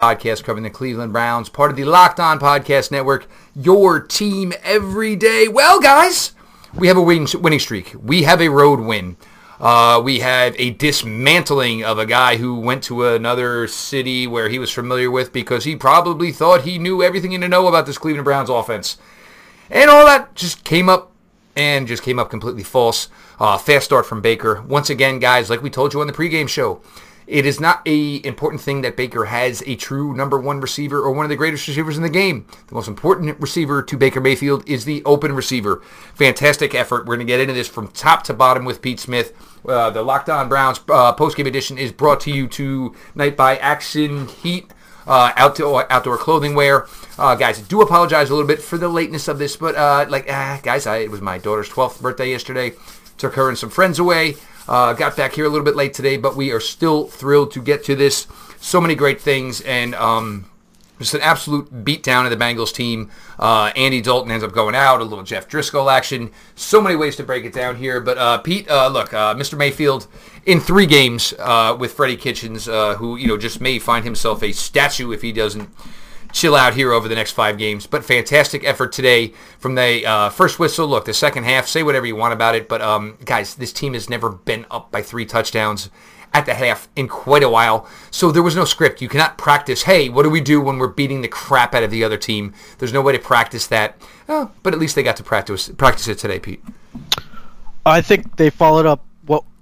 podcast covering the Cleveland Browns, part of the Locked On Podcast Network, your team every day. Well, guys, we have a win- winning streak. We have a road win. Uh, we have a dismantling of a guy who went to another city where he was familiar with because he probably thought he knew everything to know about this Cleveland Browns offense. And all that just came up and just came up completely false. Uh, fast start from Baker. Once again, guys, like we told you on the pregame show, it is not a important thing that Baker has a true number one receiver or one of the greatest receivers in the game. The most important receiver to Baker Mayfield is the open receiver. Fantastic effort. We're going to get into this from top to bottom with Pete Smith. Uh, the Locked On Browns uh, postgame edition is brought to you tonight by Action Heat. Uh, outdoor outdoor clothing wear. Uh, guys, I do apologize a little bit for the lateness of this, but uh, like, ah, guys, I, it was my daughter's 12th birthday yesterday. Took her and some friends away. Uh, got back here a little bit late today, but we are still thrilled to get to this. So many great things, and um, just an absolute beatdown of the Bengals team. Uh, Andy Dalton ends up going out, a little Jeff Driskel action. So many ways to break it down here. But uh, Pete, uh, look, uh, Mr. Mayfield in three games uh, with Freddie Kitchens, uh, who you know just may find himself a statue if he doesn't chill out here over the next five games. But fantastic effort today from the first whistle. Look, the second half, say whatever you want about it, but um, guys, this team has never been up by three touchdowns at the half in quite a while. So there was no script. You cannot practice, hey, what do we do when we're beating the crap out of the other team? There's no way to practice that. Oh, but at least they got to practice practice it today, Pete. I think they followed up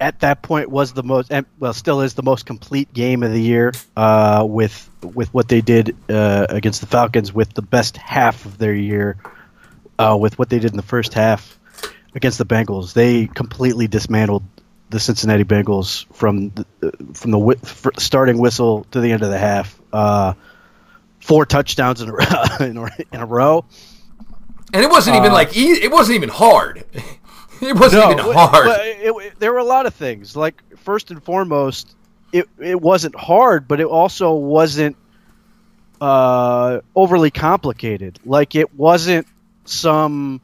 at that point was the most and well still is the most complete game of the year uh, with with what they did uh, against the Falcons with the best half of their year uh, with what they did in the first half against the Bengals. They completely dismantled the Cincinnati Bengals from the, from the starting whistle to the end of the half. Uh, four touchdowns in a, in a row. And it wasn't even uh, like it wasn't even hard. It wasn't no, even hard. It, it, there were a lot of things. Like first and foremost, it it wasn't hard, but it also wasn't uh, overly complicated. Like it wasn't some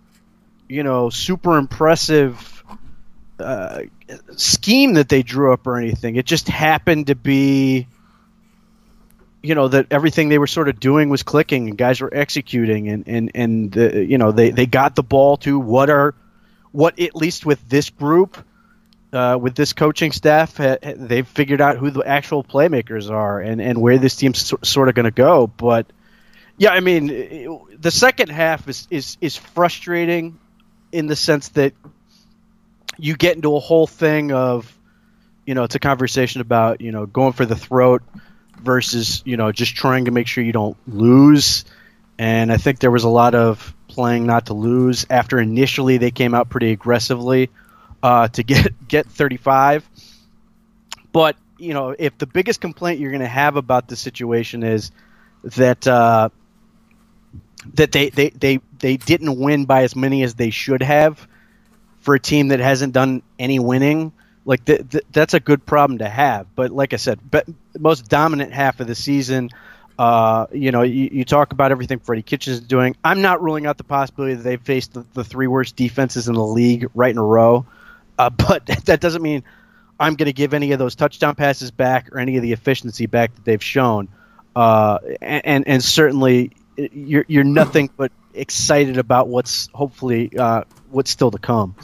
you know super impressive uh, scheme that they drew up or anything. It just happened to be you know that everything they were sort of doing was clicking and guys were executing and and and the, you know they they got the ball to what are what at least with this group, uh, with this coaching staff, ha, they've figured out who the actual playmakers are and, and where this team's so, sort of going to go. But yeah, I mean, it, the second half is, is is frustrating in the sense that you get into a whole thing of, you know, it's a conversation about you know going for the throat versus you know just trying to make sure you don't lose. And I think there was a lot of playing not to lose after initially they came out pretty aggressively uh, to get get 35. But you know, if the biggest complaint you're going to have about the situation is that uh, that they, they they they didn't win by as many as they should have for a team that hasn't done any winning, like th- th- that's a good problem to have. But like I said, be- most dominant half of the season uh, you know, you, you, talk about everything Freddie Kitchens is doing. I'm not ruling out the possibility that they've faced the, the three worst defenses in the league right in a row, uh, but that doesn't mean I'm going to give any of those touchdown passes back or any of the efficiency back that they've shown. Uh, and, and, and certainly, you're you're nothing but excited about what's hopefully uh, what's still to come.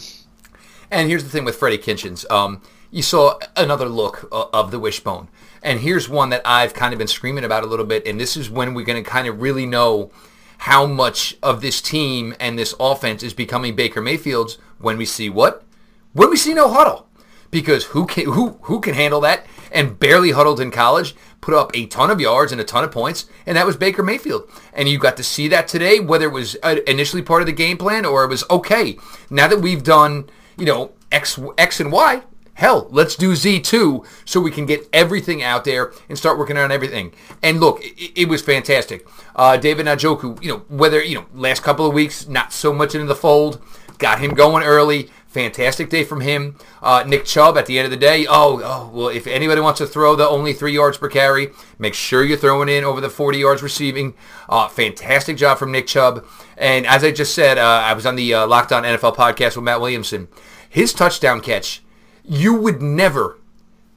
And here's the thing with Freddie Kitchens. Um, you saw another look of the wishbone. And here's one that I've kind of been screaming about a little bit, and this is when we're going to kind of really know how much of this team and this offense is becoming Baker Mayfield's when we see what? When we see no huddle. Because who can who who can handle that? And barely huddled in college, put up a ton of yards and a ton of points, and that was Baker Mayfield. And you got to see that today, whether it was uh, initially part of the game plan or it was okay. Now that we've done, you know, X X and Y, Hell, let's do Z2 so we can get everything out there and start working on everything. And look, it, it was fantastic. Uh, David Njoku, you know, whether, you know, last couple of weeks, not so much into the fold, got him going early. Fantastic day from him. Uh, Nick Chubb at the end of the day. Oh, oh, well, if anybody wants to throw the only three yards per carry, make sure you're throwing in over the 40 yards receiving. Uh, fantastic job from Nick Chubb. And as I just said, uh, I was on the uh, Locked On NFL podcast with Matt Williamson. His touchdown catch you would never,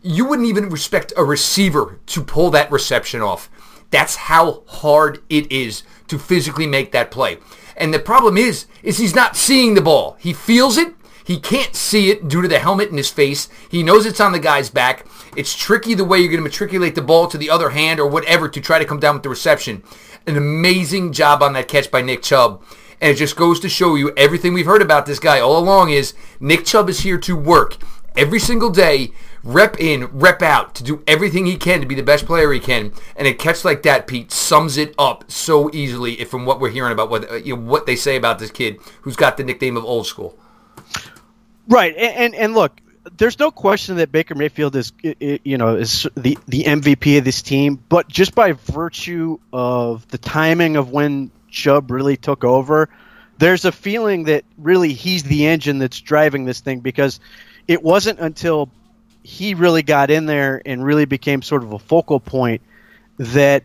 you wouldn't even respect a receiver to pull that reception off. That's how hard it is to physically make that play. And the problem is, is he's not seeing the ball. He feels it. He can't see it due to the helmet in his face. He knows it's on the guy's back. It's tricky the way you're going to matriculate the ball to the other hand or whatever to try to come down with the reception. An amazing job on that catch by Nick Chubb. And it just goes to show you everything we've heard about this guy all along is Nick Chubb is here to work every single day, rep in, rep out, to do everything he can to be the best player he can. And a catch like that, Pete, sums it up so easily from what we're hearing about what you know, what they say about this kid who's got the nickname of old school. Right, and and, look, there's no question that Baker Mayfield is, you know, is the the MVP of this team. But just by virtue of the timing of when Chubb really took over, there's a feeling that really he's the engine that's driving this thing because it wasn't until he really got in there and really became sort of a focal point that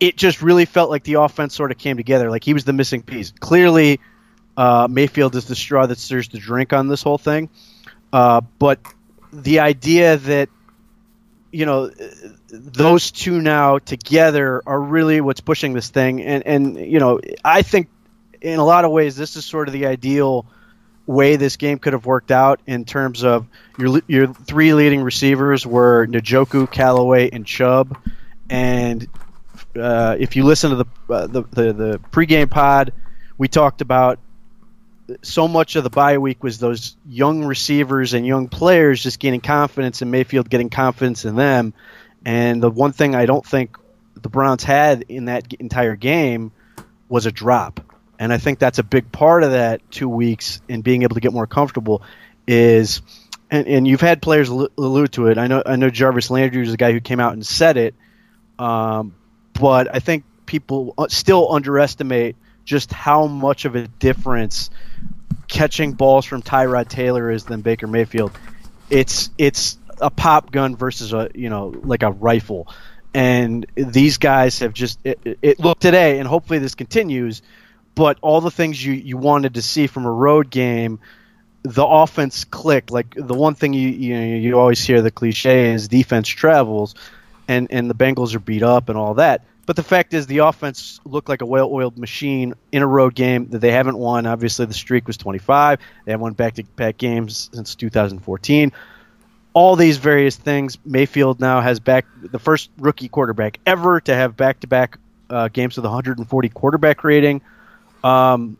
it just really felt like the offense sort of came together. Like he was the missing piece. Clearly, uh, Mayfield is the straw that stirs the drink on this whole thing. Uh, but the idea that you know those two now together are really what's pushing this thing and and you know i think in a lot of ways this is sort of the ideal way this game could have worked out in terms of your your three leading receivers were Njoku, Callaway, and Chubb, and uh, if you listen to the, uh, the the the pregame pod, we talked about so much of the bye week was those young receivers and young players just gaining confidence and Mayfield getting confidence in them. And the one thing I don't think the Browns had in that entire game was a drop. And I think that's a big part of that two weeks in being able to get more comfortable is, and, and you've had players allude to it. I know I know Jarvis Landry is the guy who came out and said it, um, but I think people uh, still underestimate just how much of a difference catching balls from Tyrod Taylor is than Baker Mayfield. It's it's a pop gun versus a you know like a rifle, and these guys have just it, it looked today, and hopefully this continues. But all the things you you wanted to see from a road game, the offense clicked. Like the one thing you you know, you always hear the cliche is defense travels, and and the Bengals are beat up and all that but the fact is, the offense looked like a well-oiled machine in a road game that they haven't won. Obviously, the streak was 25. They haven't won back-to-back games since 2014. All these various things. Mayfield now has back the first rookie quarterback ever to have back-to-back uh, games with 140 quarterback rating. Um,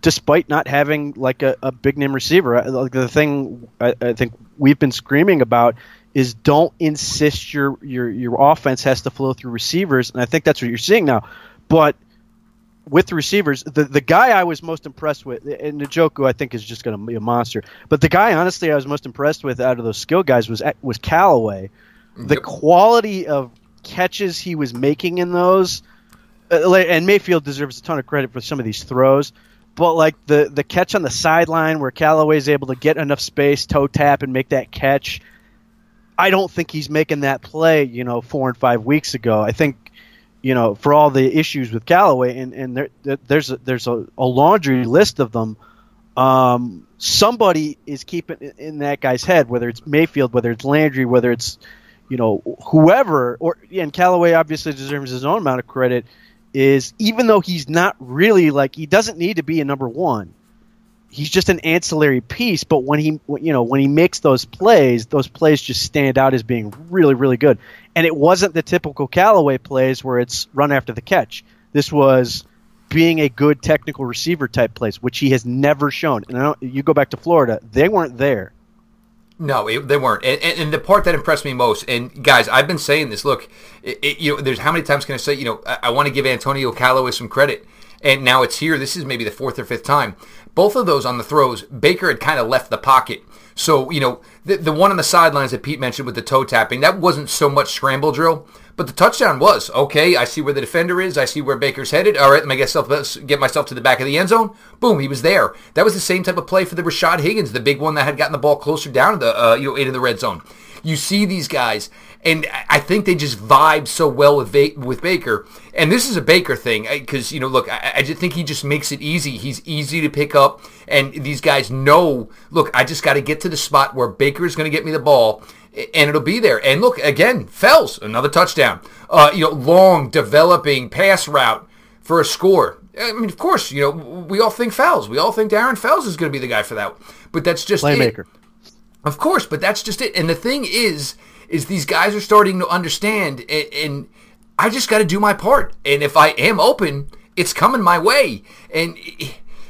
despite not having like a, a big name receiver, like the thing I, I think we've been screaming about is don't insist your your your offense has to flow through receivers, and I think that's what you're seeing now. But with the receivers, the the guy I was most impressed with, and Njoku I think is just going to be a monster. But the guy honestly I was most impressed with out of those skill guys was was Callaway. The yep. quality of catches he was making in those, uh, and Mayfield deserves a ton of credit for some of these throws. But like the the catch on the sideline where Callaway is able to get enough space, toe tap, and make that catch I don't think he's making that play, you know, four and five weeks ago. I think, you know, for all the issues with Callaway, and, and there, there's a, there's a, a laundry list of them. Um, somebody is keeping in that guy's head, whether it's Mayfield, whether it's Landry, whether it's, you know, whoever, or and Callaway obviously deserves his own amount of credit. Is even though he's not really like he doesn't need to be a number one he's just an ancillary piece. But when he, you know, when he makes those plays, those plays just stand out as being really, really good. And it wasn't the typical Callaway plays where it's run after the catch. This was being a good technical receiver type plays, which he has never shown. And you go back to Florida, they weren't there. No, it, they weren't. And, and, and, the part that impressed me most, and guys, I've been saying this. Look, it, it, you know, there's how many times can I say, you know, I, I want to give Antonio Callaway some credit, and now it's here. This is maybe the fourth or fifth time. Both of those on the throws, Baker had kind of left the pocket. So, you know, the, the one on the sidelines that Pete mentioned with the toe tapping, that wasn't so much scramble drill, but the touchdown was, okay, I see where the defender is. I see where Baker's headed. All right, let me get myself, get myself to the back of the end zone. Boom, he was there. That was the same type of play for the Rashad Higgins, the big one that had gotten the ball closer down the, uh, you know, into the red zone. You see these guys, and I think they just vibe so well with ba- with Baker. And this is a Baker thing because you know, look, I, I just think he just makes it easy. He's easy to pick up, and these guys know. Look, I just got to get to the spot where Baker is going to get me the ball. and it'll be there. And look again, Fells another touchdown. Uh, you know, long developing pass route for a score. I mean, of course, you know we all think Fells. We all think Darren Fells is going to be the guy for that. But that's just playmaker. It. Of course, but that's just it. And the thing is, is these guys are starting to understand, and, and I just got to do my part. And if I am open, it's coming my way. And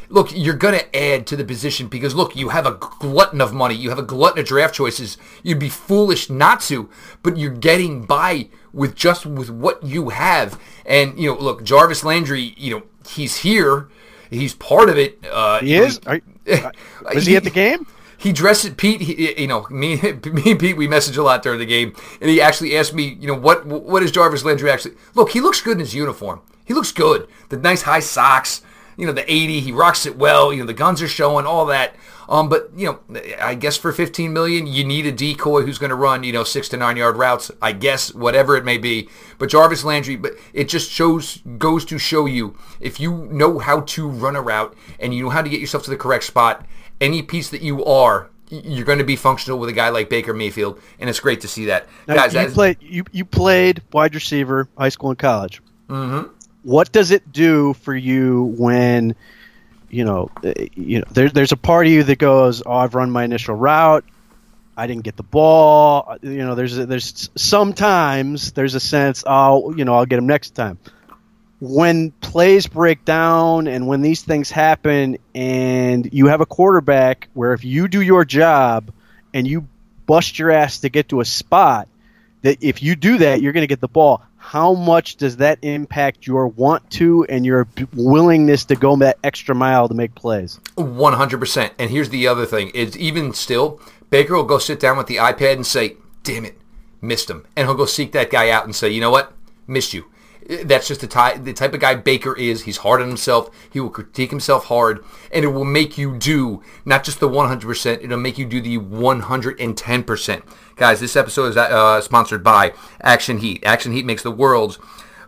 look, you're going to add to the position because look, you have a glutton of money, you have a glutton of draft choices. You'd be foolish not to, but you're getting by with just with what you have. And you know, look, Jarvis Landry, you know, he's here, he's part of it. Uh, he is. Are, is he at the game? He dressed Pete. He, you know, me, me and Pete, we messaged a lot during the game, and he actually asked me, you know, what what is Jarvis Landry actually? Look, he looks good in his uniform. He looks good. The nice high socks, you know, the 80, he rocks it well. You know, the guns are showing, all that. Um, but you know, I guess for 15 million, you need a decoy who's going to run, you know, six to nine yard routes. I guess whatever it may be. But Jarvis Landry, but it just shows goes to show you if you know how to run a route and you know how to get yourself to the correct spot any piece that you are, you're going to be functional with a guy like Baker Mayfield, and it's great to see that. Now, Guys, you, played, you, you played wide receiver, high school and college. Mm-hmm. What does it do for you when, you know, uh, you know, there, there's a part of you that goes, "Oh, I've run my initial route, I didn't get the ball." Uh, you know, there's there's sometimes there's a sense, "Oh, you know, I'll get him next time." When plays break down and when these things happen and you have a quarterback where if you do your job and you bust your ass to get to a spot that if you do that you're going to get the ball. How much does that impact your want to and your willingness to go that extra mile to make plays? 100% and here's the other thing. Is even still baker will go sit down with the ipad and say damn it missed him. And he'll go seek that guy out and say you know what? Missed you that's just the type, the type of guy Baker is. He's hard on himself. He will critique himself hard, and it will make you do not just the 100%, it'll make you do the 110%. Guys, this episode is uh, sponsored by Action Heat. Action Heat makes the world's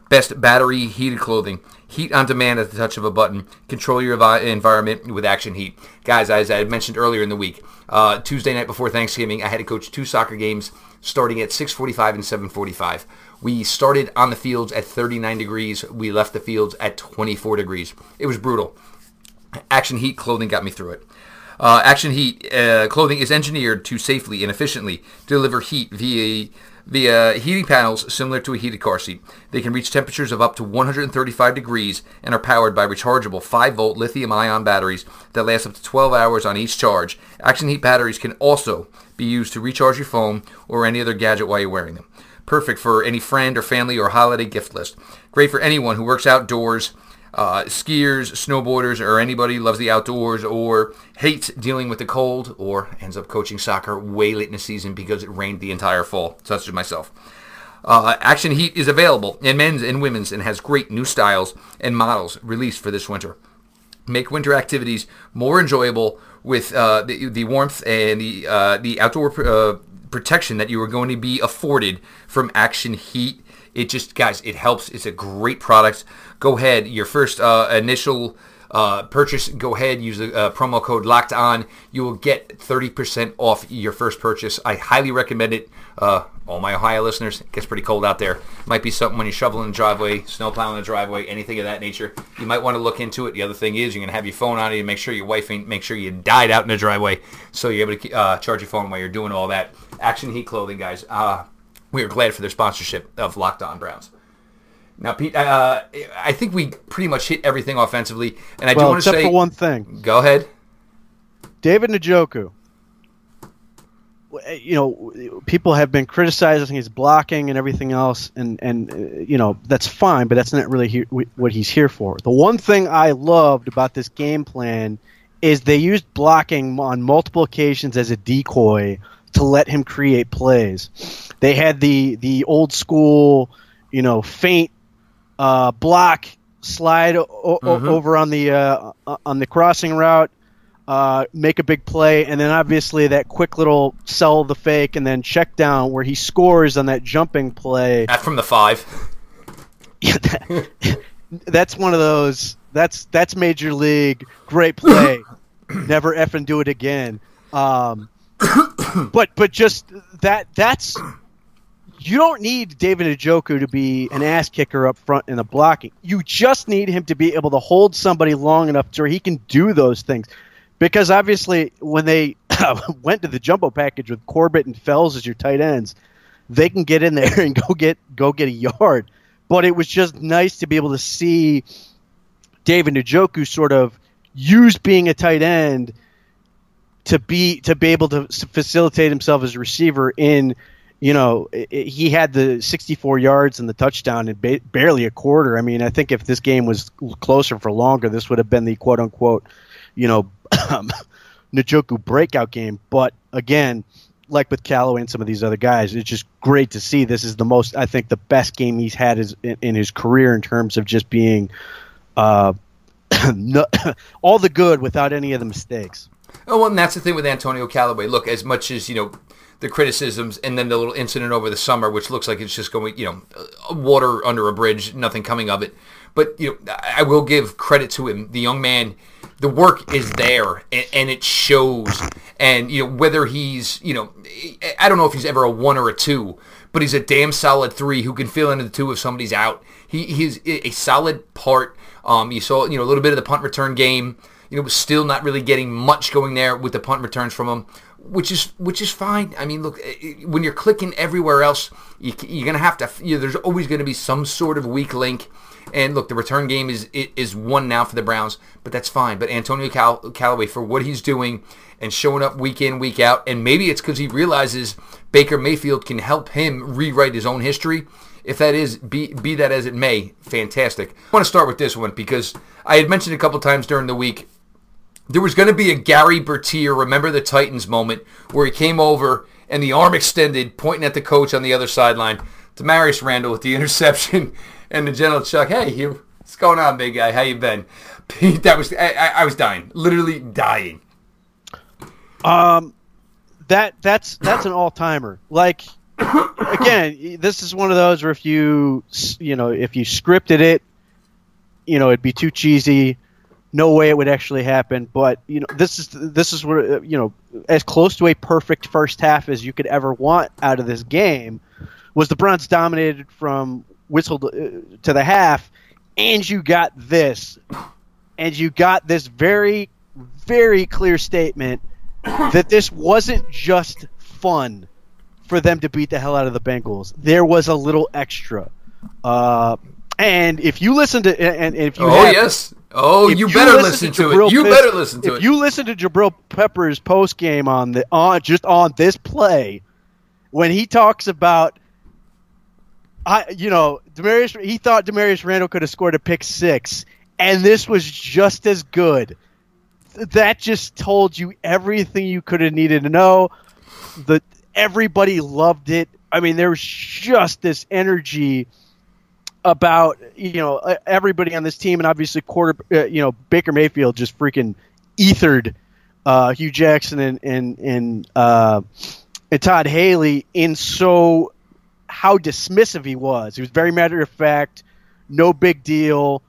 best battery heated clothing. Heat on demand at the touch of a button. Control your environment with Action Heat. Guys, as I mentioned earlier in the week, uh, Tuesday night before Thanksgiving, I had to coach two soccer games starting at 6:45 and 7:45. We started on the fields at 39 degrees. We left the fields at 24 degrees. It was brutal. Action Heat clothing got me through it. Uh, Action Heat uh, clothing is engineered to safely and efficiently deliver heat via via heating panels similar to a heated car seat. They can reach temperatures of up to 135 degrees and are powered by rechargeable 5 volt lithium ion batteries that last up to 12 hours on each charge. Action Heat batteries can also be used to recharge your phone or any other gadget while you're wearing them. Perfect for any friend or family or holiday gift list. Great for anyone who works outdoors, uh, skiers, snowboarders, or anybody loves the outdoors or hates dealing with the cold or ends up coaching soccer way late in the season because it rained the entire fall, such as myself. Uh, Action Heat is available in men's and women's and has great new styles and models released for this winter. Make winter activities more enjoyable with uh, the, the warmth and the uh, the outdoor uh, protection that you are going to be afforded from Action Heat. It just, guys, it helps. It's a great product. Go ahead. Your first uh, initial uh, purchase, go ahead, use the uh, promo code locked on. You will get 30% off your first purchase. I highly recommend it. Uh, all my Ohio listeners, it gets pretty cold out there. Might be something when you're shoveling the driveway, snow plowing the driveway, anything of that nature. You might want to look into it. The other thing is you're going to have your phone on you to make sure your wife ain't, make sure you died out in the driveway so you're able to uh, charge your phone while you're doing all that. Action Heat Clothing, guys. Uh, we are glad for their sponsorship of Locked On Browns. Now, Pete, uh, I think we pretty much hit everything offensively, and I well, do want to say for one thing. Go ahead, David Njoku. You know, people have been criticizing his blocking and everything else, and and uh, you know that's fine, but that's not really he, what he's here for. The one thing I loved about this game plan is they used blocking on multiple occasions as a decoy to let him create plays. They had the the old school, you know, faint uh, block slide o- mm-hmm. over on the uh, on the crossing route, uh, make a big play, and then obviously that quick little sell the fake and then check down where he scores on that jumping play. At from the five. Yeah, that, that's one of those. That's that's major league. Great play. Never effing do it again. Um, but but just that that's you don't need David Njoku to be an ass kicker up front in the blocking. You just need him to be able to hold somebody long enough to where he can do those things. Because obviously, when they went to the jumbo package with Corbett and Fells as your tight ends, they can get in there and go get go get a yard. But it was just nice to be able to see David Njoku sort of use being a tight end to be to be able to facilitate himself as a receiver in you know it, he had the 64 yards and the touchdown in ba- barely a quarter. I mean i think if this game was closer for longer this would have been the quote unquote you know Njoku breakout game. But again like with Callaway and some of these other guys it's just great to see this is the most i think the best game he's had is, in, in his career in terms of just being uh, all the good without any of the mistakes Oh, well, and that's the thing with Antonio Callaway. Look, as much as you know the criticisms, and then the little incident over the summer, which looks like it's just going, you know, water under a bridge, nothing coming of it. But you know, I will give credit to him. The young man, the work is there, and, and it shows. And you know, whether he's, you know, I don't know if he's ever a one or a two, but he's a damn solid three who can fill into the two if somebody's out. He he's a solid part. Um, you saw, you know, a little bit of the punt return game you know, still not really getting much going there with the punt returns from him, which is which is fine. I mean, look, when you're clicking everywhere else, you, are gonna have to. You know, there's always to be some sort of weak link. And look, the return game is is one now for the Browns, but that's fine. But Antonio Cal- Callaway for what he's doing and showing up week in week out, and maybe it's because he realizes Baker Mayfield can help him rewrite his own history. If that is, be, be that as it may, fantastic. I want to start with this one because I had mentioned a couple times during the week there was going to be a Gary Bertier, remember the Titans moment, where he came over and the arm extended, pointing at the coach on the other sideline. Damarious Randall with the interception and the general Chuck, hey, you, what's going on, big guy? How you been? that was I, I was dying, literally dying. Um, that that's that's an all timer. Like again, this is one of those where if you you know if you scripted it, you know it'd be too cheesy no way it would actually happen. But you know, this is this is where you know as close to a perfect first half as you could ever want out of this game was the Browns dominated from whistle to, to the half, and you got this, and you got this very very clear statement that this wasn't just fun for them to beat the hell out of the Bengals. There was a little extra. Uh, and if you listen to and, and if you oh have, yes Oh, you, you, better listen, listen to, to it. You better listen to if it. If you listen to Jabril Peppers post game on the on just on this play, when he talks about, I you know Damarious, he thought Damarious Randall could have scored a pick six, and this was just as good. That just told you everything you could have needed to know. The everybody loved it. I mean, there was just this energy about you know everybody on this team, and obviously quarter uh, you know Baker Mayfield just freaking ethered uh, Hue Jackson and and and, uh, and Todd Haley in so how dismissive he was. He was very matter of fact, no big deal.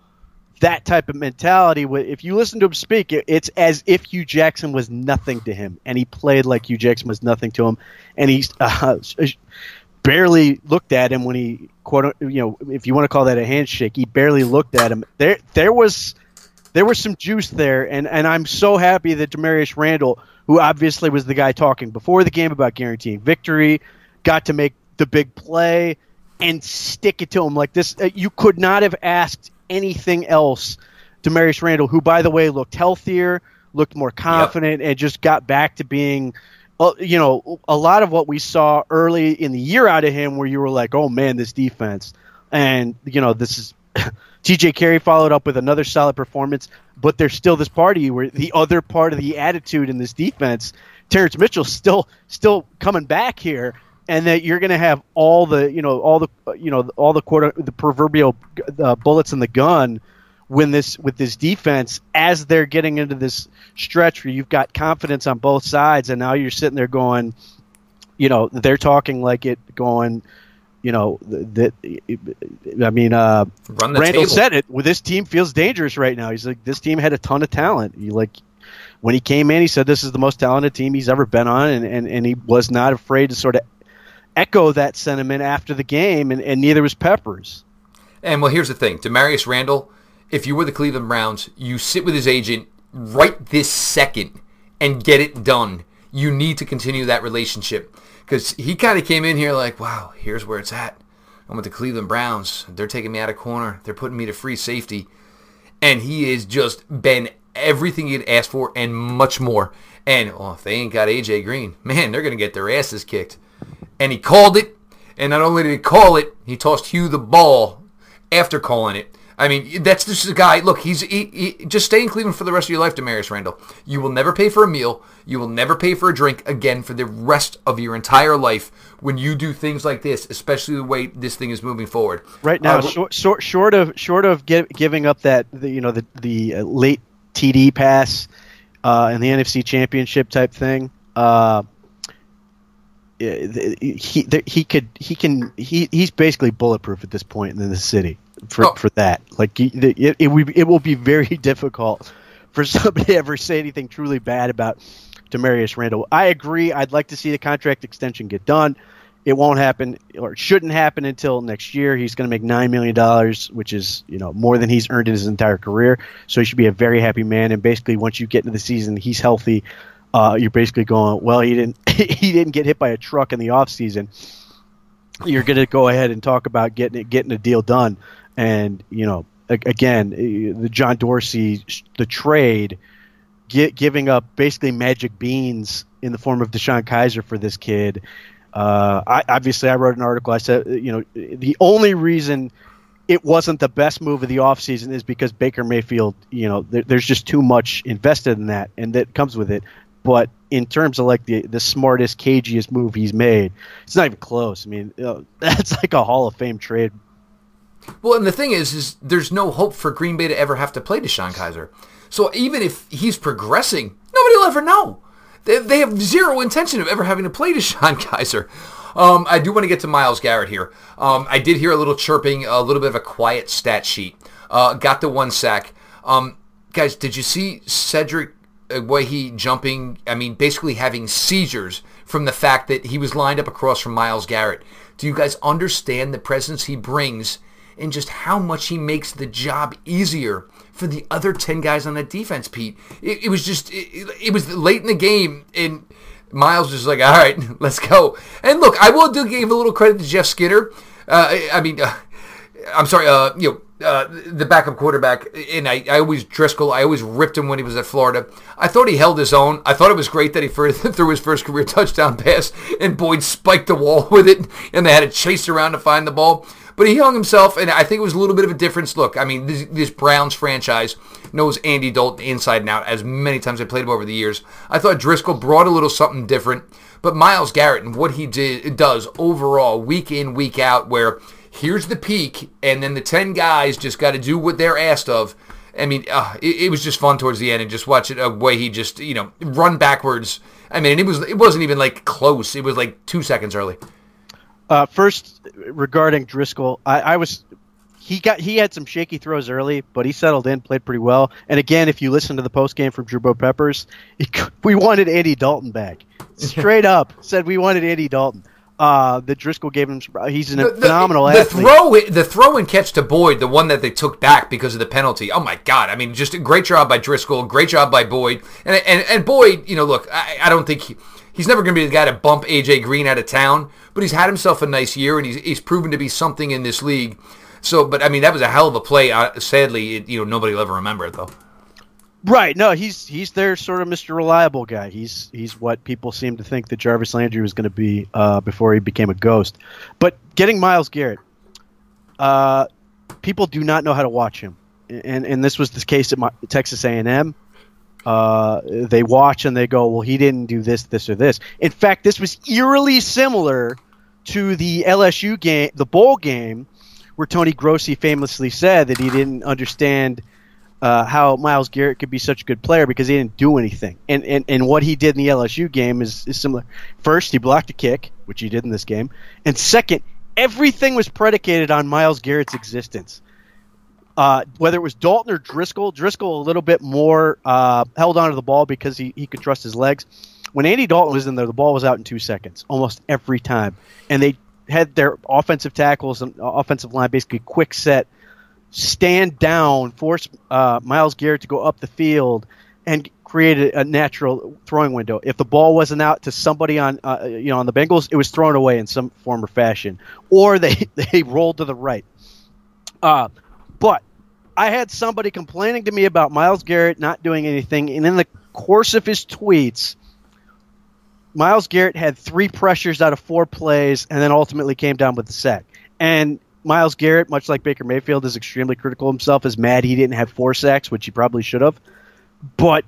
That type of mentality. If you listen to him speak, it's as if Hue Jackson was nothing to him, and he played like Hue Jackson was nothing to him. And he's uh, barely looked at him when he quote you know if you want to call that a handshake he barely looked at him. There there was there was some juice there and and I'm so happy that Damarious Randall who obviously was the guy talking before the game about guaranteeing victory got to make the big play and stick it to him like this. Uh, you could not have asked anything else. Damarious Randall who by the way looked healthier looked more confident yep. and just got back to being you know, a lot of what we saw early in the year out of him, where you were like, "Oh man, this defense," and you know, this is T.J. Carrie followed up with another solid performance, but there's still this party where the other part of the attitude in this defense, Terrance Mitchell still still coming back here, and that you're going to have all the you know all the you know all the quarter the proverbial uh, bullets in the gun when this with this defense as they're getting into this stretch where you've got confidence on both sides and now you're sitting there going you know they're talking like it going you know that I mean uh Randall table. said it well, this team feels dangerous right now he's like this team had a ton of talent you like when he came in, he said this is the most talented team he's ever been on, and, and, and he was not afraid to sort of echo that sentiment after the game, and, and neither was Peppers. And well, here's the thing: Damarious Randall, if you were the Cleveland Browns, you sit with his agent right this second and get it done. You need to continue that relationship because he kind of came in here like, wow, here's where it's at. I'm with the Cleveland Browns. They're taking me out of corner. They're putting me to free safety. And he has just been everything he'd asked for and much more. And oh, if they ain't got AJ Green, man, they're gonna get their asses kicked. And he called it. And not only did he call it, he tossed Hue the ball after calling it. I mean, that's just a guy. Look, he's he, he, just stay in Cleveland for the rest of your life, Damarious Randall. You will never pay for a meal. You will never pay for a drink again for the rest of your entire life when you do things like this, especially the way this thing is moving forward. Right now, uh, short, short, short of short of give, giving up that the, you know the the uh, late TD pass uh, in the NFC Championship type thing. Uh, he he could he can he he's basically bulletproof at this point in the city for, oh. for that. Like it, it, it, it will be very difficult for somebody to ever say anything truly bad about Damarious Randall. I agree. I'd like to see the contract extension get done. It won't happen, or it shouldn't happen until next year. He's going to make nine million dollars, which is you know more than he's earned in his entire career. So he should be a very happy man. And basically, once you get into the season, he's healthy. Uh, you're basically going, well, he didn't he didn't get hit by a truck in the off season. You're going to go ahead and talk about getting it, getting a deal done and you know again the John Dorsey the trade get, giving up basically magic beans in the form of DeShone Kizer for this kid. Uh, I, obviously, I wrote an article. I said, you know, the only reason it wasn't the best move of the offseason is because Baker Mayfield, you know, there, there's just too much invested in that, and that comes with it. But in terms of like the the smartest, cagiest move he's made, it's not even close. I mean, you know, that's like a Hall of Fame trade well, and the thing is, is there's no hope for Green Bay to ever have to play DeShone Kizer. So even if he's progressing, nobody will ever know. They, they have zero intention of ever having to play DeShone Kizer. Um, I do want to get to Myles Garrett here. Um, I did hear a little chirping, a little bit of a quiet stat sheet. Uh, got the one sack. Um, guys, did you see Cedric uh, he jumping? I mean, basically having seizures from the fact that he was lined up across from Myles Garrett. Do you guys understand the presence he brings and just how much he makes the job easier for the other 10 guys on that defense, Pete. It, it was just, it, it, was late in the game, and Myles was like, all right, let's go. And look, I will do give a little credit to Jeff Skinner. Uh, I mean, uh, I'm sorry, uh, you know, uh, the backup quarterback, and I, I always Driskel. I always ripped him when he was at Florida. I thought he held his own. I thought it was great that he threw his first career touchdown pass, and Boyd spiked the wall with it, and they had to chase around to find the ball. But he hung himself, and I think it was a little bit of a difference. Look, I mean, this, this Browns franchise knows Andy Dalton inside and out as many times I played him over the years. I thought Driskel brought a little something different. But Myles Garrett and what he did, does overall, week in, week out, where here's the peak, and then the 10 guys just got to do what they're asked of. I mean, uh, it, it, was just fun towards the end, and just watch it a way he just, you know, run backwards. I mean, it was it wasn't even like close. It was like two seconds early. Uh, first, regarding Driskel, I, I, was he got he had some shaky throws early, but he settled in, played pretty well. And again, if you listen to the post game from Jerbo Peppers, we wanted Andy Dalton back. Straight up said we wanted Andy Dalton. Uh, the Driskel gave him. He's an the, phenomenal the, athlete. Throw, the throw and catch to Boyd, the one that they took back because of the penalty. Oh my God! I mean, just a great job by Driskel. great job by Boyd, and and, and Boyd. You know, look, I, I don't think. He, he's never going to be the guy to bump AJ Green out of town, but he's had himself a nice year and he's, he's proven to be something in this league. So, but I mean, that was a hell of a play. Uh, sadly, it, you know, nobody will ever remember it though. Right. No, he's he's their sort of Mr. Reliable guy. He's he's what people seem to think that Jarvis Landry was going to be uh, before he became a ghost. But getting Myles Garrett, uh, people do not know how to watch him, and and this was the case at my, Texas A&M uh, they watch and they go, well, he didn't do this, this, or this. In fact, this was eerily similar to the LSU game, the bowl game, where Tony Grossi famously said that he didn't understand uh, how Myles Garrett could be such a good player because he didn't do anything. And, and, and what he did in the LSU game is, is similar. First, he blocked a kick, which he did in this game. And second, everything was predicated on Myles Garrett's existence Uh, whether it was Dalton or Driskel, Driskel a little bit more uh, held onto the ball because he, he could trust his legs. When Andy Dalton was in there, the ball was out in two seconds almost every time, and they had their offensive tackles and offensive line basically quick set, stand down, force uh, Myles Garrett to go up the field, and create a, natural throwing window. If the ball wasn't out to somebody on uh, you know on the Bengals, it was thrown away in some form or fashion, or they they rolled to the right. Uh, but I had somebody complaining to me about Myles Garrett not doing anything, and in the course of his tweets, Myles Garrett had three pressures out of four plays, and then ultimately came down with the sack. And Myles Garrett, much like Baker Mayfield, is extremely critical of himself. Is mad he didn't have four sacks, which he probably should have. But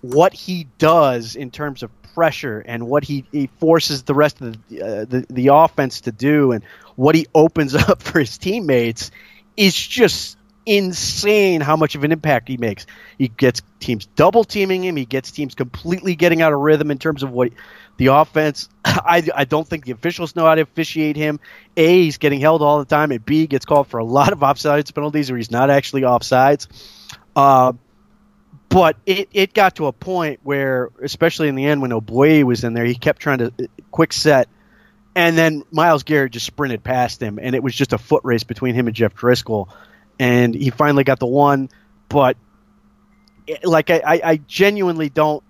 what he does in terms of pressure and what he, he forces the rest of the, uh, the the offense to do, and what he opens up for his teammates, is just insane how much of an impact he makes. He gets teams double teaming him. He gets teams completely getting out of rhythm in terms of what the offense. I, I don't think the officials know how to officiate him. A, he's getting held all the time, and B, gets called for a lot of offsides penalties where he's not actually offsides. Uh, but it, it got to a point where, especially in the end when Ogbuehi was in there, he kept trying to uh, quick set, and then Myles Garrett just sprinted past him, and it was just a foot race between him and Jeff Driskel and he finally got the one. But like I, I genuinely don't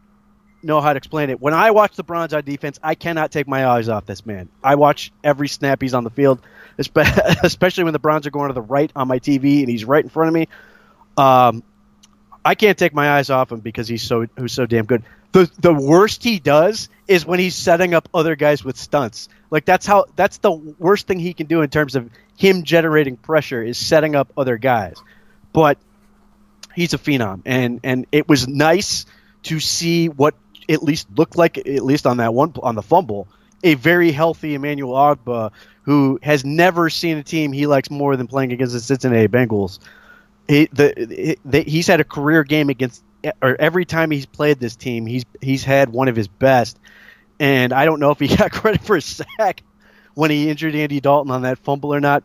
know how to explain it. When I watch the Browns on defense, I cannot take my eyes off this man. I watch every snap he's on the field, especially when the Browns are going to the right on my TV and he's right in front of me. Um, I can't take my eyes off him because he's so who's so damn good. The the worst he does is when he's setting up other guys with stunts. Like that's how that's the worst thing he can do in terms of him generating pressure is setting up other guys. But he's a phenom, and and it was nice to see what at least looked like at least on that one on the fumble a very healthy Emmanuel Ogbah who has never seen a team he likes more than playing against the Cincinnati Bengals. He, the, the, he's had a career game against or every time he's played this team, he's he's had one of his best. And I don't know if he got credit for a sack when he injured Andy Dalton on that fumble or not,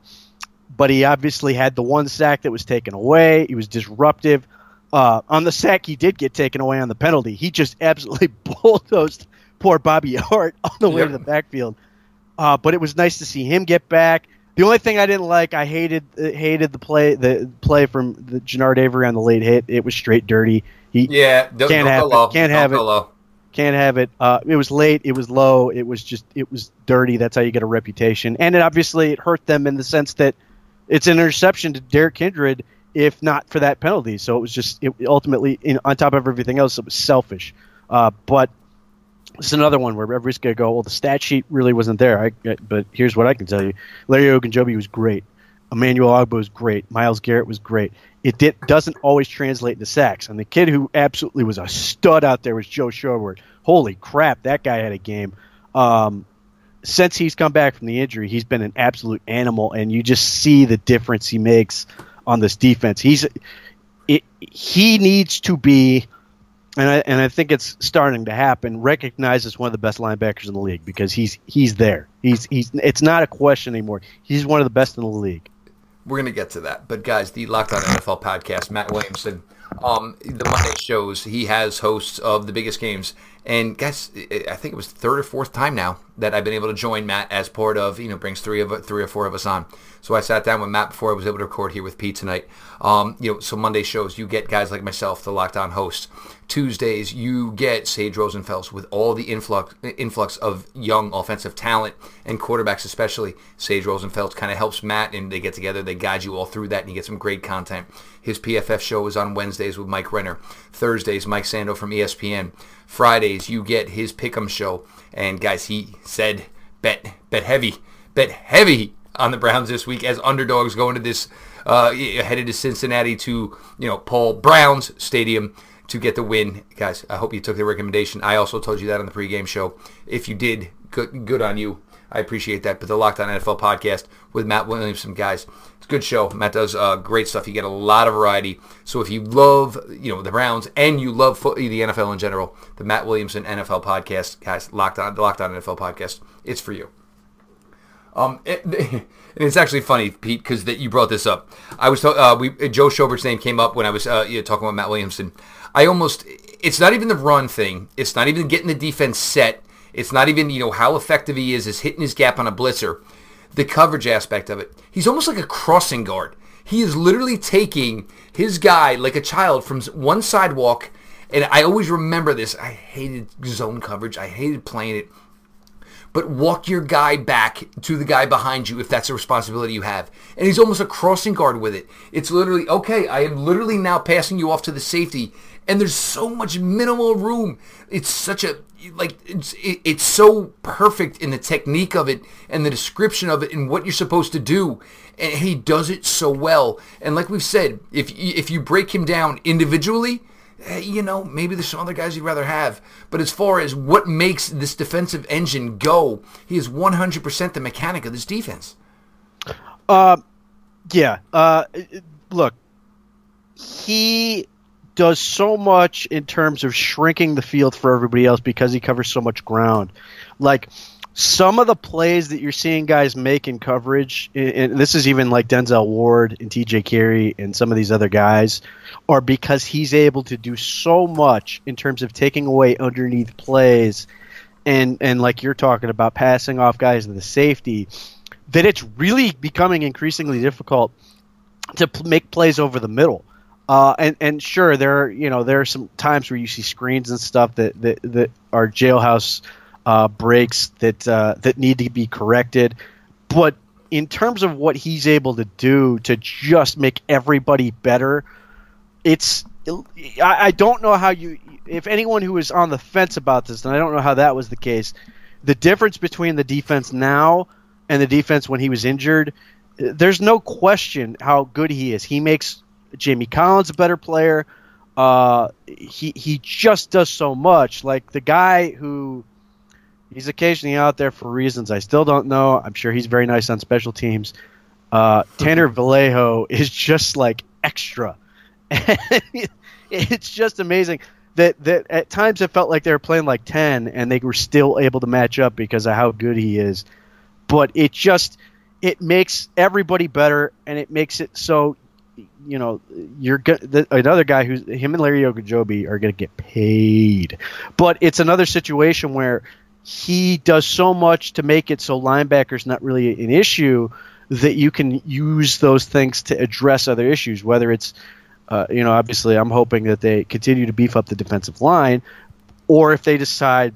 but he obviously had the one sack that was taken away. He was disruptive. Uh, on the sack, he did get taken away on the penalty. He just absolutely bulldozed poor Bobby Hart on the way yep. to the backfield. Uh, but it was nice to see him get back. The only thing I didn't like, I hated uh, hated the play the play from the Genard Avery on the late hit. It was straight dirty. He yeah, don't, can't, don't have it, can't have it. Can't have it. Can't have it. Uh, it was late. It was low. It was just. It was dirty. That's how you get a reputation. And it obviously it hurt them in the sense that it's an interception to Derrick Kindred, if not for that penalty. So it was just. It ultimately, in, on top of everything else, it was selfish. Uh, but it's another one where everybody's gonna go. Well, the stat sheet really wasn't there. I, but here's what I can tell you: Larry Ogunjobi was great. Emmanuel Ogbah was great. Myles Garrett was great it did, doesn't always translate into sacks. And the kid who absolutely was a stud out there was Joe Schobert. Holy crap, that guy had a game. Um, since he's come back from the injury, he's been an absolute animal, and you just see the difference he makes on this defense. He's it, he needs to be, and I and I think it's starting to happen. Recognized as one of the best linebackers in the league because he's he's there. He's he's it's not a question anymore. He's one of the best in the league. We're gonna get to that, but guys, the Locked On NFL podcast, Matt Williamson, um, the Monday shows. He has hosts of the biggest games, and guys, I think it was third or fourth time now that I've been able to join Matt as part of you know brings three of three or four of us on. So I sat down with Matt before I was able to record here with Pete tonight. Um, you know, so Monday shows you get guys like myself, the Locked On host. Tuesdays, you get Sage Rosenfels with all the influx influx of young offensive talent and quarterbacks, especially. Sage Rosenfels kind of helps Matt, and they get together, they guide you all through that, and you get some great content. His PFF show is on Wednesdays with Mike Renner. Thursdays, Mike Sando from ESPN. Fridays, you get his Pick'em show, and guys, he said bet bet heavy, bet heavy on the Browns this week as underdogs going to this uh, headed to Cincinnati to you know Paul Brown's stadium to get the win. Guys, I hope you took the recommendation. I also told you that on the pregame show. If you did, good, good on you. I appreciate that. But the Locked On NFL podcast with Matt Williamson, guys, it's a good show. Matt does uh, great stuff. You get a lot of variety. So if you love, you know, the Browns and you love the NFL in general, the Matt Williamson NFL podcast, guys, Locked On, the Locked On NFL podcast, it's for you. Um, it, and it's actually funny, Pete, because that you brought this up. I was uh, we Joe Schobert's name came up when I was uh, you know, talking about Matt Williamson. I almost it's not even the run thing. It's not even getting the defense set. It's not even you know how effective he is is hitting his gap on a blitzer. The coverage aspect of it. He's almost like a crossing guard. He is literally taking his guy like a child from one sidewalk. And I always remember this. I hated zone coverage. I hated playing it but walk your guy back to the guy behind you if that's a responsibility you have. And he's almost a crossing guard with it. It's literally, okay, I am literally now passing you off to the safety, and there's so much minimal room. It's such a, like, it's, it, it's so perfect in the technique of it and the description of it and what you're supposed to do. And he does it so well. And like we've said, if, if you break him down individually, Eh, you know, maybe there's some other guys you'd rather have. But as far as what makes this defensive engine go, he is 100% the mechanic of this defense. Uh, yeah. Uh, look, he does so much in terms of shrinking the field for everybody else because he covers so much ground. Like some of the plays that you're seeing guys make in coverage, and this is even like Denzel Ward and TJ Carrie and some of these other guys, are because he's able to do so much in terms of taking away underneath plays and and like you're talking about passing off guys to the safety that it's really becoming increasingly difficult to p- make plays over the middle. Uh, and and sure, there are you know there are some times where you see screens and stuff that that, that are jailhouse uh, breaks that uh, that need to be corrected. But in terms of what he's able to do to just make everybody better, it's I, I don't know how you if anyone who is on the fence about this, and I don't know how that was the case. The difference between the defense now and the defense when he was injured, there's no question how good he is. He makes Jamie Collins a better player. Uh, he he just does so much. Like the guy who He's occasionally out there for reasons I still don't know. I'm sure he's very nice on special teams. Uh, Tanner Vallejo is just like extra. it's just amazing that that at times it felt like they were playing like 10 and they were still able to match up because of how good he is. But it just it makes everybody better and it makes it so you know you're the, another guy who's him and Larry Ogunjobi are going to get paid. But it's another situation where he does so much to make it so linebackers not really an issue that you can use those things to address other issues. Whether it's, uh, you know, obviously I'm hoping that they continue to beef up the defensive line, or if they decide,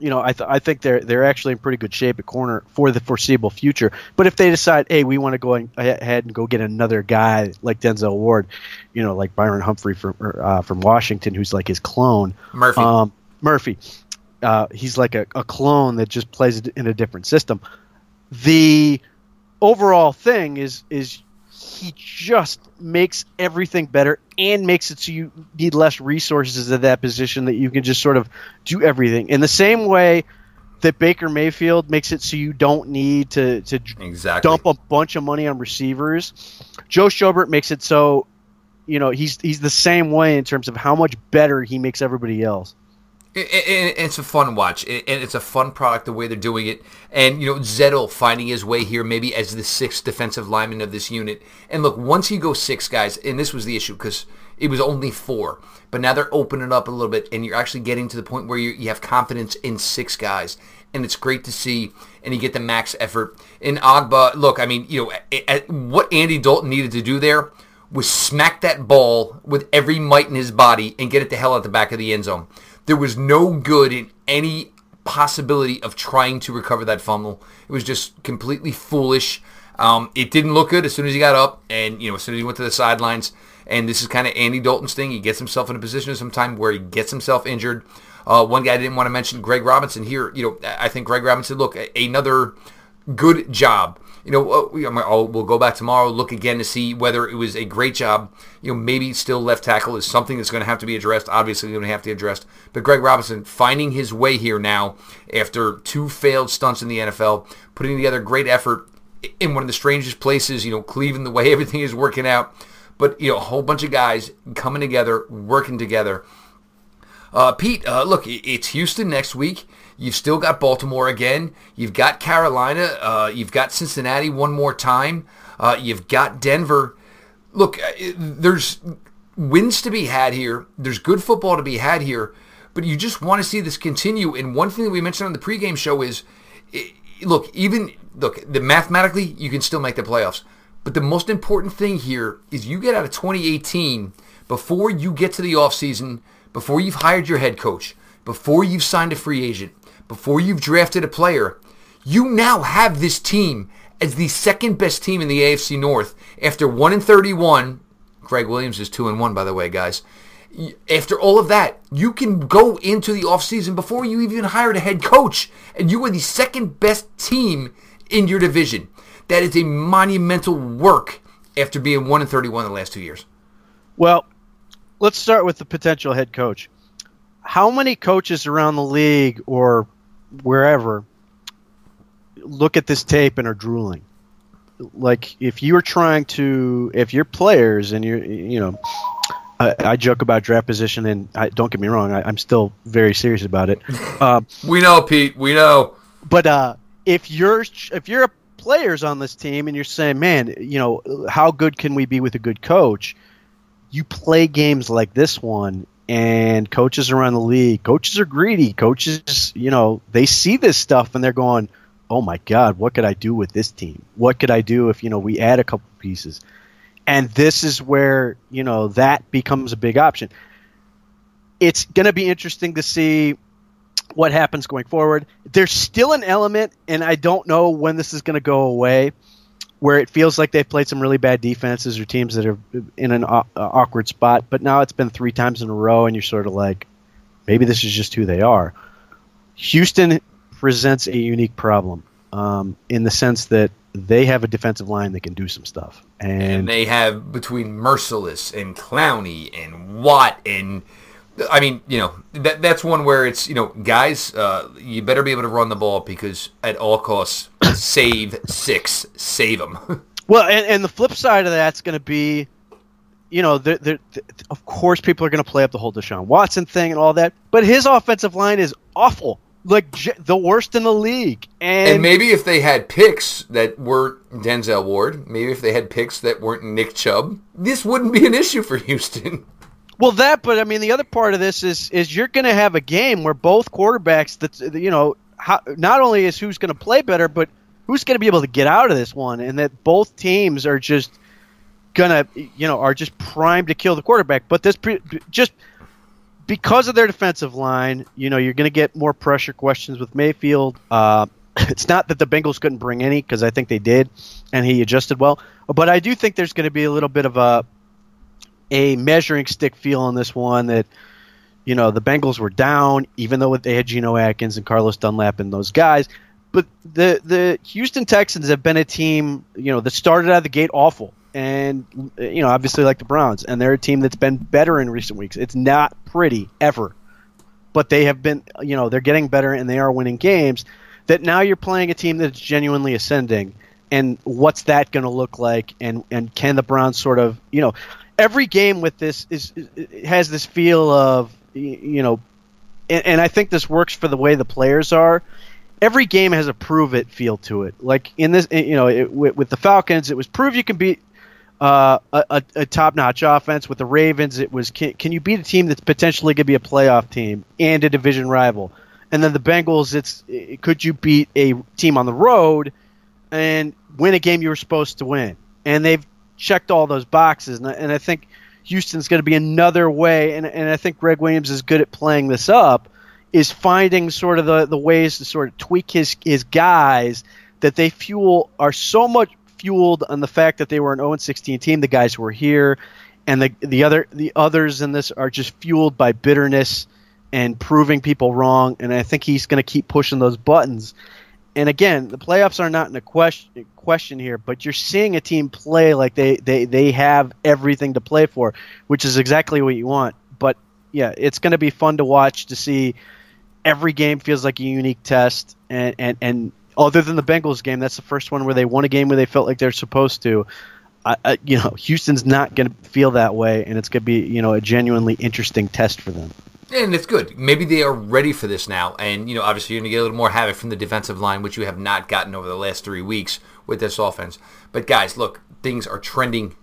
you know, I, th- I think they're they're actually in pretty good shape at corner for the foreseeable future. But if they decide, hey, we want to go ahead and go get another guy like Denzel Ward, you know, like Byron Humphrey from uh, from Washington, who's like his clone, Murphy. Um, Murphy uh, he's like a, a clone that just plays it in a different system. The overall thing is is he just makes everything better and makes it so you need less resources at that position that you can just sort of do everything in the same way that Baker Mayfield makes it so you don't need to to exactly. dump a bunch of money on receivers. Joe Schobert makes it so you know he's he's the same way in terms of how much better he makes everybody else. It's a fun watch, and it's a fun product the way they're doing it. And you know, Zettel finding his way here, maybe as the sixth defensive lineman of this unit. And look, once you go six guys, and this was the issue because it was only four, but now they're opening up a little bit, and you're actually getting to the point where you, you have confidence in six guys, and it's great to see. And you get the max effort in Ogbah. Look, I mean, you know, at, at what Andy Dalton needed to do there was smack that ball with every might in his body and get it the hell out the back of the end zone. There was no good in any possibility of trying to recover that fumble. It was just completely foolish. Um, it didn't look good as soon as he got up, and you know as soon as he went to the sidelines. And this is kind of Andy Dalton's thing. He gets himself in a position sometime where he gets himself injured. Uh, one guy I didn't want to mention, Greg Robinson. Here, you know, I think Greg Robinson. Look, another good job you know, I'll, we'll go back tomorrow, look again to see whether it was a great job. You know, maybe still left tackle is something that's going to have to be addressed. Obviously, going to have to be addressed. But Greg Robinson finding his way here now after two failed stunts in the NFL, putting together great effort in one of the strangest places. You know, Cleveland, the way everything is working out. But you know, a whole bunch of guys coming together, working together. Uh, Pete, uh, look, it's Houston next week. You've still got Baltimore again. You've got Carolina. Uh, you've got Cincinnati one more time. Uh, you've got Denver. Look, uh, there's wins to be had here. There's good football to be had here, but you just want to see this continue. And one thing that we mentioned on the pregame show is, look, even look, the mathematically you can still make the playoffs, but the most important thing here is you get out of 2018 before you get to the offseason, before you've hired your head coach, before you've signed a free agent, before you've drafted a player. You now have this team as the second best team in the AFC North after 1 and 31. Gregg Williams is 2 and 1 by the way, guys. After all of that, you can go into the offseason before you even hired a head coach and you are the second best team in your division. That is a monumental work after being 1 and 31 the last 2 years. Well, let's start with the potential head coach. How many coaches around the league or wherever look at this tape and are drooling? Like if you're trying to, if you're players and you're, you know, I, I joke about draft position, and I, don't get me wrong, I, am still very serious about it. Uh, we know, Pete. We know. But uh, if you're if you're a players on this team and you're saying, man, you know, how good can we be with a good coach? You play games like this one, and coaches around the league, coaches are greedy. Coaches, you know, they see this stuff and they're going, oh my God, what could I do with this team? What could I do if, you know, we add a couple pieces? And this is where, you know, that becomes a big option. It's going to be interesting to see what happens going forward. There's still an element, and I don't know when this is going to go away, where it feels like they've played some really bad defenses or teams that are in an uh, awkward spot. But now it's been three times in a row, and you're sort of like, maybe this is just who they are. Houston presents a unique problem um, in the sense that they have a defensive line that can do some stuff, and, and they have between Mercilus and Clowney and Watt and I mean, you know, that that's one where it's you know, guys, uh, you better be able to run the ball because at all costs, save six, save them. well, and, and the flip side of that's going to be, you know, they're, they're, they're, of course, people are going to play up the whole Deshaun Watson thing and all that, but his offensive line is awful, like j- the worst in the league. And, and maybe if they had picks that weren't Denzel Ward, maybe if they had picks that weren't Nick Chubb, this wouldn't be an issue for Houston. Well, that, but I mean, the other part of this is is you're going to have a game where both quarterbacks, that's you know, how, not only is who's going to play better, but who's going to be able to get out of this one, and that both teams are just gonna, you know, are just primed to kill the quarterback. But this pre- just because of their defensive line, you know, you're going to get more pressure questions with Mayfield. Uh, it's not that the Bengals couldn't bring any because I think they did, and he adjusted well. But I do think there's going to be a little bit of a a measuring stick feel on this one that you know the Bengals were down, even though they had Geno Atkins and Carlos Dunlap and those guys. But the the Houston Texans have been a team you know that started out of the gate awful, and you know obviously like the Browns, and they're a team that's been better in recent weeks. It's not pretty ever, but they have been you know they're getting better and they are winning games. That now you're playing a team that's genuinely ascending, and what's that going to look like? And and can the Browns sort of you know every game with this is, has this feel of you know, and, and, I think this works for the way the players are. Every game has a prove it feel to it. Like in this, you know, it, with, with, the Falcons, it was prove you can beat uh, a, a top notch offense. With the Ravens, it was can, can you beat a team that's potentially going to be a playoff team and a division rival? And then the Bengals, it's could you beat a team on the road and win a game you were supposed to win? And they've checked all those boxes, and I, and I think Houston's going to be another way. And, and I think Gregg Williams is good at playing this up, is finding sort of the, the ways to sort of tweak his his guys that they fuel are so much fueled on the fact that they were an 0 16 team. The guys who were here, and the the other the others in this are just fueled by bitterness and proving people wrong. And I think he's going to keep pushing those buttons and again, the playoffs are not in a question question here, but you're seeing a team play like they, they, they have everything to play for, which is exactly what you want. But yeah, it's going to be fun to watch to see. Every game feels like a unique test, and, and, and other than the Bengals game, that's the first one where they won a game where they felt like they're supposed to. I, I, you know, Houston's not going to feel that way, and it's going to be you know a genuinely interesting test for them. and it's good. Maybe they are ready for this now. And, you know, obviously you're going to get a little more havoc from the defensive line, which you have not gotten over the last three weeks with this offense. But, guys, look, things are trending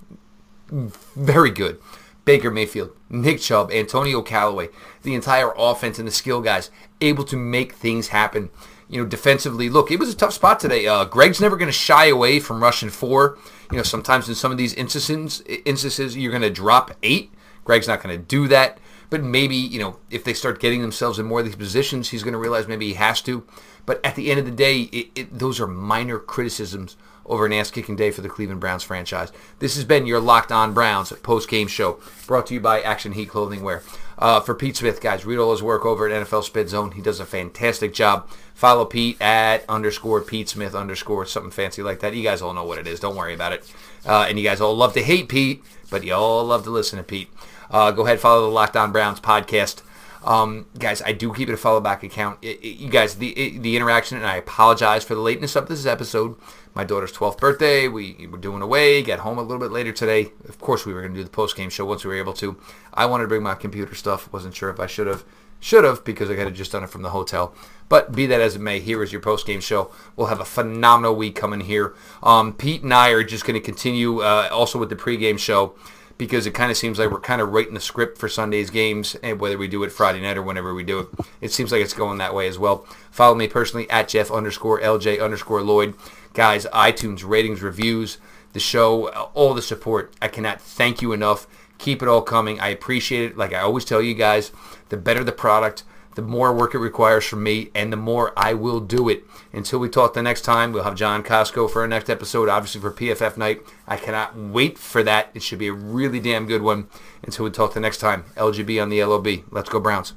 very good. Baker Mayfield, Nick Chubb, Antonio Callaway, the entire offense and the skill guys able to make things happen. You know, defensively, look, it was a tough spot today. Uh, Gregg's never going to shy away from rushing four. You know, sometimes in some of these instances, instances you're going to drop eight. Gregg's not going to do that. But maybe, you know, if they start getting themselves in more of these positions, he's going to realize maybe he has to. But at the end of the day, it, it, those are minor criticisms over an ass-kicking day for the Cleveland Browns franchise. This has been your Locked On Browns post-game show, brought to you by Action Heat Clothing Wear. Uh, for Pete Smith, guys, read all his work over at NFL Spin Zone. He does a fantastic job. Follow Pete at underscore Pete Smith underscore something fancy like that. You guys all know what it is. Don't worry about it. Uh, and you guys all love to hate Pete, but you all love to listen to Pete. Uh, go ahead, follow the Locked On Browns podcast. Um, guys, I do keep it a follow back account. It, it, you guys, the it, the interaction, and I apologize for the lateness of this episode. My daughter's 12th birthday. We were doing away. Get home a little bit later today. Of course, we were going to do the post game show once we were able to. I wanted to bring my computer stuff. Wasn't sure if I should have. Should have because I had just done it from the hotel. But be that as it may, here is your post game show. We'll have a phenomenal week coming here. Um, Pete and I are just going to continue uh, also with the pregame show because it kind of seems like we're kind of writing the script for Sunday's games, and whether we do it Friday night or whenever we do it, it seems like it's going that way as well. Follow me personally at Jeff underscore LJ underscore Lloyd. Guys, iTunes ratings, reviews, the show, uh, all the support. I cannot thank you enough. Keep it all coming. I appreciate it. Like I always tell you guys, the better the product, the more work it requires from me, and the more I will do it. Until we talk the next time, we'll have John Costco for our next episode, obviously for PFF night. I cannot wait for that. It should be a really damn good one. Until we talk the next time, LGB on the LOB. Let's go Browns.